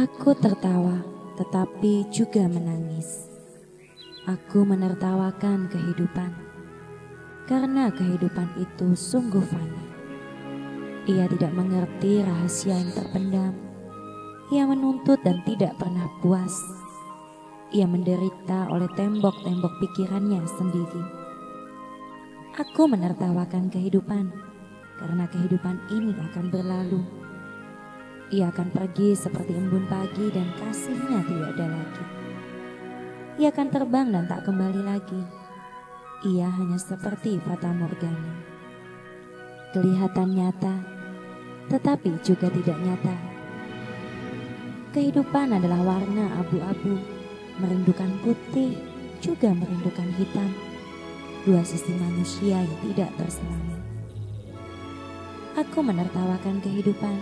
Aku tertawa, tetapi juga menangis. Aku menertawakan kehidupan, karena kehidupan itu sungguh fana. Ia tidak mengerti rahasia yang terpendam. Ia menuntut dan tidak pernah puas. Ia menderita oleh tembok-tembok pikirannya sendiri. Aku menertawakan kehidupan, karena kehidupan ini akan berlalu ia akan pergi seperti embun pagi dan kasihnya tidak ada lagi. Ia akan terbang dan tak kembali lagi. Ia hanya seperti Fata Morgana. Kelihatan nyata, tetapi juga tidak nyata. Kehidupan adalah warna abu-abu, merindukan putih, juga merindukan hitam. Dua sisi manusia yang tidak terselami. Aku menertawakan kehidupan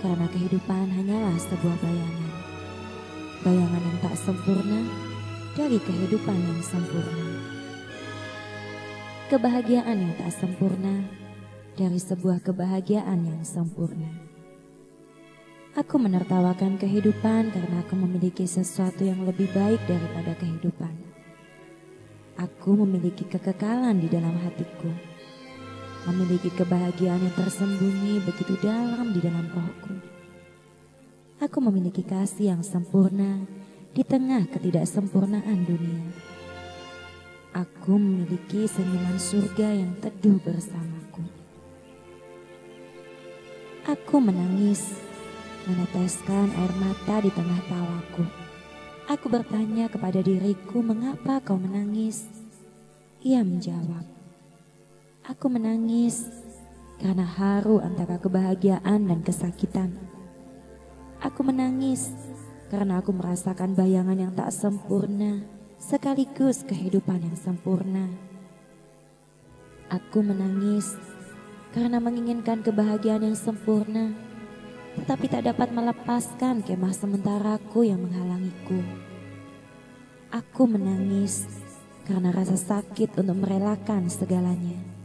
karena kehidupan hanyalah sebuah bayangan. Bayangan yang tak sempurna dari kehidupan yang sempurna. Kebahagiaan yang tak sempurna dari sebuah kebahagiaan yang sempurna. Aku menertawakan kehidupan karena aku memiliki sesuatu yang lebih baik daripada kehidupan. Aku memiliki kekekalan di dalam hatiku memiliki kebahagiaan yang tersembunyi begitu dalam di dalam rohku. Aku memiliki kasih yang sempurna di tengah ketidaksempurnaan dunia. Aku memiliki senyuman surga yang teduh bersamaku. Aku menangis, meneteskan air mata di tengah tawaku. Aku bertanya kepada diriku, "Mengapa kau menangis?" Ia menjawab, Aku menangis karena haru antara kebahagiaan dan kesakitan. Aku menangis karena aku merasakan bayangan yang tak sempurna sekaligus kehidupan yang sempurna. Aku menangis karena menginginkan kebahagiaan yang sempurna, tetapi tak dapat melepaskan kemah sementaraku yang menghalangiku. Aku menangis karena rasa sakit untuk merelakan segalanya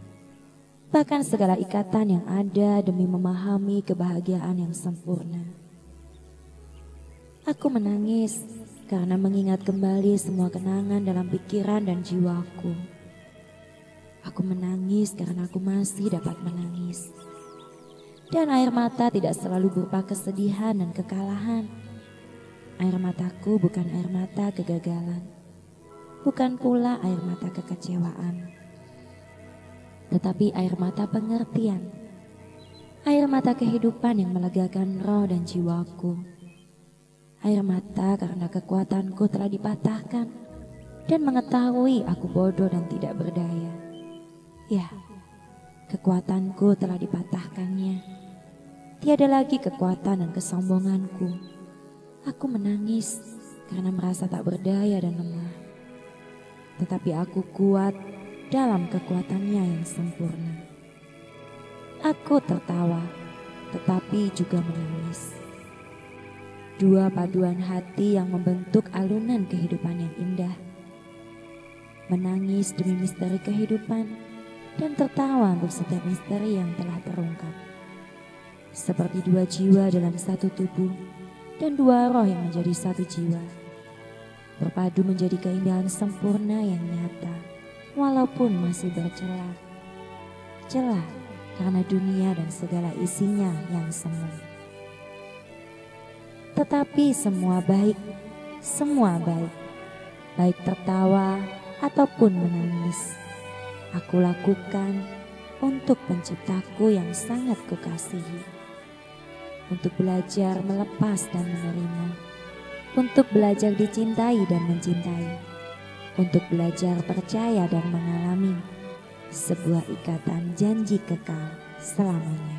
bahkan segala ikatan yang ada demi memahami kebahagiaan yang sempurna. Aku menangis karena mengingat kembali semua kenangan dalam pikiran dan jiwaku. Aku menangis karena aku masih dapat menangis. Dan air mata tidak selalu berupa kesedihan dan kekalahan. Air mataku bukan air mata kegagalan. Bukan pula air mata kekecewaan tetapi air mata pengertian. Air mata kehidupan yang melegakan roh dan jiwaku. Air mata karena kekuatanku telah dipatahkan dan mengetahui aku bodoh dan tidak berdaya. Ya, kekuatanku telah dipatahkannya. Tiada lagi kekuatan dan kesombonganku. Aku menangis karena merasa tak berdaya dan lemah. Tetapi aku kuat dalam kekuatannya yang sempurna. Aku tertawa, tetapi juga menangis. Dua paduan hati yang membentuk alunan kehidupan yang indah. Menangis demi misteri kehidupan dan tertawa untuk setiap misteri yang telah terungkap. Seperti dua jiwa dalam satu tubuh dan dua roh yang menjadi satu jiwa. Berpadu menjadi keindahan sempurna yang nyata walaupun masih bercelah. Celah karena dunia dan segala isinya yang semu. Tetapi semua baik, semua baik. Baik tertawa ataupun menangis. Aku lakukan untuk penciptaku yang sangat kukasihi. Untuk belajar melepas dan menerima. Untuk belajar dicintai dan mencintai untuk belajar percaya dan mengalami sebuah ikatan janji kekal selamanya.